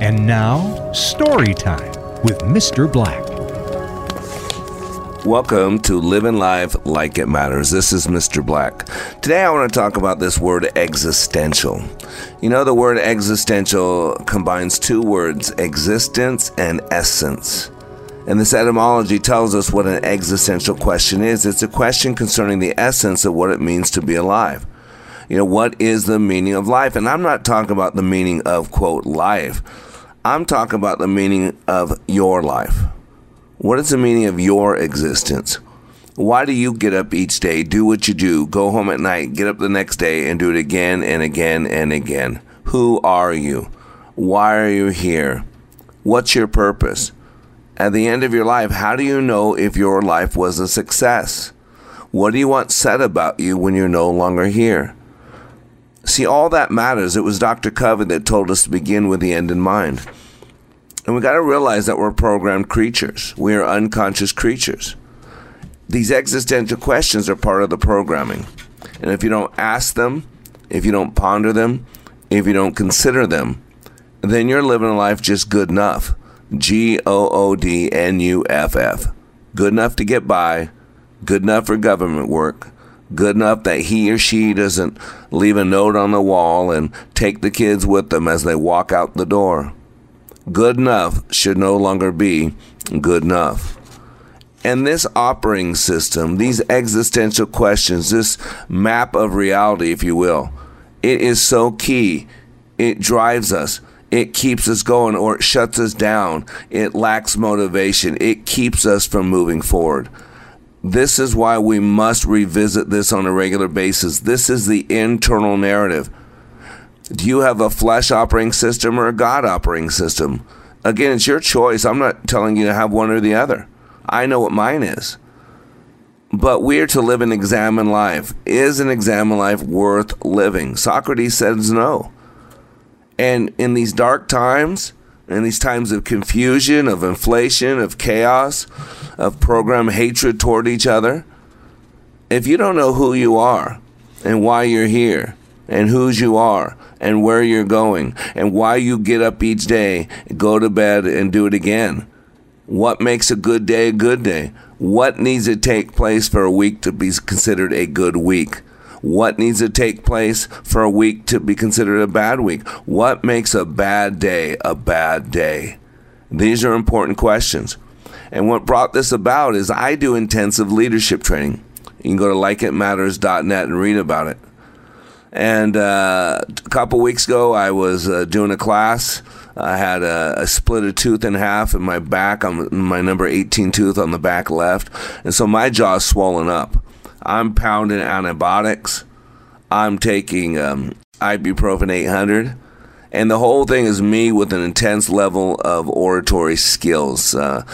And now, story time with Mr. Black. Welcome to Living Life Like It Matters. This is Mr. Black. Today I want to talk about this word existential. You know, the word existential combines two words, existence and essence. And this etymology tells us what an existential question is it's a question concerning the essence of what it means to be alive. You know, what is the meaning of life? And I'm not talking about the meaning of, quote, life. I'm talking about the meaning of your life. What is the meaning of your existence? Why do you get up each day, do what you do, go home at night, get up the next day, and do it again and again and again? Who are you? Why are you here? What's your purpose? At the end of your life, how do you know if your life was a success? What do you want said about you when you're no longer here? See, all that matters. It was Dr. Covey that told us to begin with the end in mind. And we got to realize that we're programmed creatures. We are unconscious creatures. These existential questions are part of the programming. And if you don't ask them, if you don't ponder them, if you don't consider them, then you're living a life just good enough. G O O D N U F F. Good enough to get by, good enough for government work, good enough that he or she doesn't leave a note on the wall and take the kids with them as they walk out the door. Good enough should no longer be good enough. And this operating system, these existential questions, this map of reality, if you will, it is so key. It drives us. It keeps us going or it shuts us down. It lacks motivation. It keeps us from moving forward. This is why we must revisit this on a regular basis. This is the internal narrative. Do you have a flesh operating system or a God operating system? Again, it's your choice. I'm not telling you to have one or the other. I know what mine is. But we are to live an examined life. Is an examined life worth living? Socrates says no. And in these dark times, in these times of confusion, of inflation, of chaos, of program hatred toward each other, if you don't know who you are and why you're here and whose you are and where you're going and why you get up each day, go to bed and do it again, what makes a good day a good day? What needs to take place for a week to be considered a good week? What needs to take place for a week to be considered a bad week? What makes a bad day a bad day? These are important questions. And what brought this about is I do intensive leadership training. You can go to likeitmatters.net and read about it. And uh, a couple weeks ago, I was uh, doing a class. I had a, a, split a tooth in half in my back, on my number 18 tooth on the back left. And so my jaw's swollen up. I'm pounding antibiotics. I'm taking um, ibuprofen 800. And the whole thing is me with an intense level of oratory skills. Uh,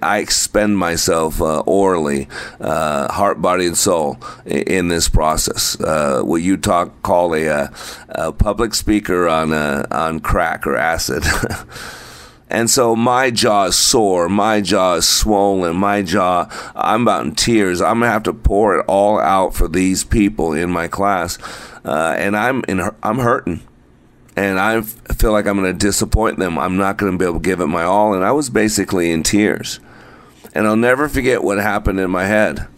I expend myself uh, orally, uh, heart, body, and soul in this process. Uh, what you talk call a, uh, a public speaker on uh, on crack or acid. And so my jaw is sore, my jaw is swollen, my jaw, I'm about in tears. I'm to have to pour it all out for these people in my class. Uh, and I'm in, I'm hurting. And I feel like I'm going to disappoint them. I'm not going to be able to give it my all. And I was basically in tears. And I'll never forget what happened in my head.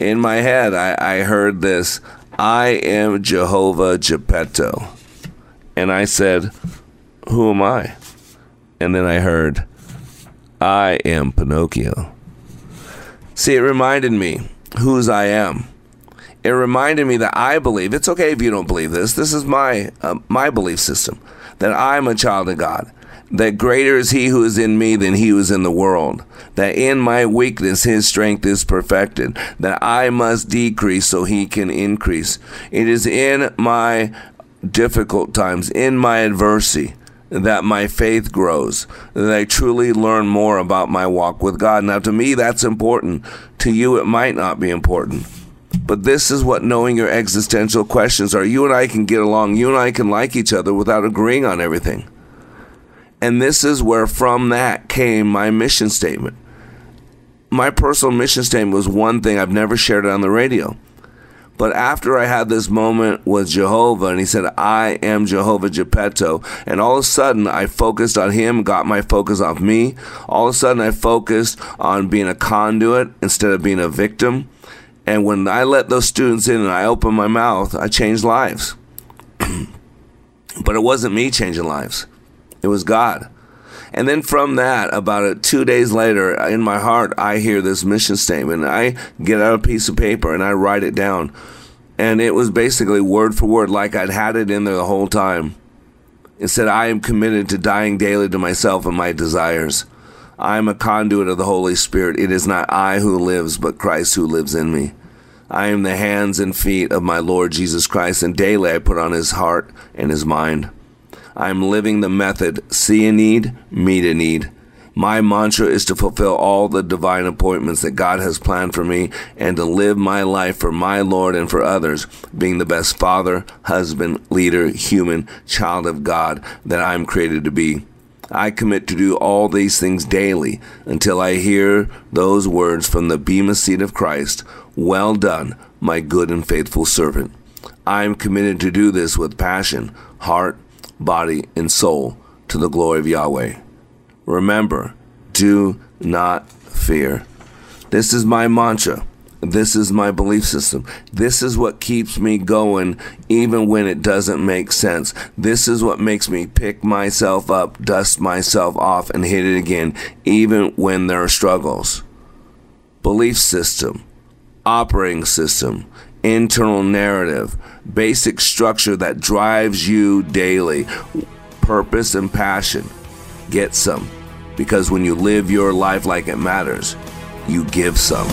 In my head, I, I heard this I am Jehovah Geppetto. And I said, Who am I? And then I heard, I am Pinocchio. See, it reminded me whose I am. It reminded me that I believe it's okay if you don't believe this. This is my uh, my belief system that I'm a child of God. That greater is He who is in me than He who is in the world. That in my weakness His strength is perfected. That I must decrease so He can increase. It is in my difficult times, in my adversity, that my faith grows, that I truly learn more about my walk with God. Now, to me, that's important. To you, it might not be important. But this is what knowing your existential questions are. You and I can get along, you and I can like each other without agreeing on everything. And this is where from that came my mission statement. My personal mission statement was one thing I've never shared on the radio. But after I had this moment with Jehovah, and he said, I am Jehovah Geppetto, and all of a sudden I focused on him, got my focus off me. All of a sudden I focused on being a conduit instead of being a victim. And when I let those students in and I opened my mouth, I changed lives. but it wasn't me changing lives, it was God. And then from that, about a, two days later, in my heart, I hear this mission statement. I get out a piece of paper and I write it down. And it was basically word for word, like I'd had it in there the whole time. It said, I am committed to dying daily to myself and my desires. I am a conduit of the Holy Spirit. It is not I who lives, but Christ who lives in me. I am the hands and feet of my Lord Jesus Christ, and daily I put on his heart and his mind. I'm living the method see a need, meet a need. My mantra is to fulfill all the divine appointments that God has planned for me and to live my life for my Lord and for others, being the best father, husband, leader, human, child of God that I'm created to be. I commit to do all these things daily until I hear those words from the Bema seat of Christ Well done, my good and faithful servant. I am committed to do this with passion, heart, body, and soul to the glory of Yahweh. Remember, do not fear. This is my mantra. This is my belief system. This is what keeps me going even when it doesn't make sense. This is what makes me pick myself up, dust myself off, and hit it again, even when there are struggles. Belief system, operating system, internal narrative, basic structure that drives you daily, purpose and passion. Get some. Because when you live your life like it matters, you give some.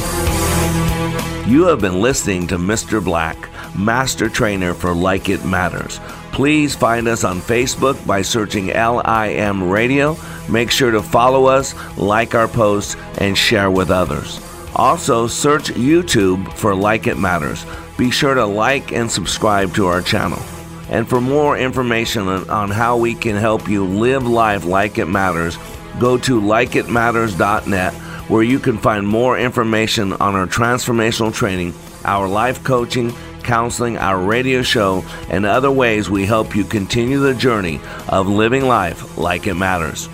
You have been listening to Mr. Black, Master Trainer for Like It Matters. Please find us on Facebook by searching LIM Radio. Make sure to follow us, like our posts, and share with others. Also, search YouTube for Like It Matters. Be sure to like and subscribe to our channel. And for more information on how we can help you live life like it matters, go to likeitmatters.net where you can find more information on our transformational training, our life coaching, counseling, our radio show, and other ways we help you continue the journey of living life like it matters.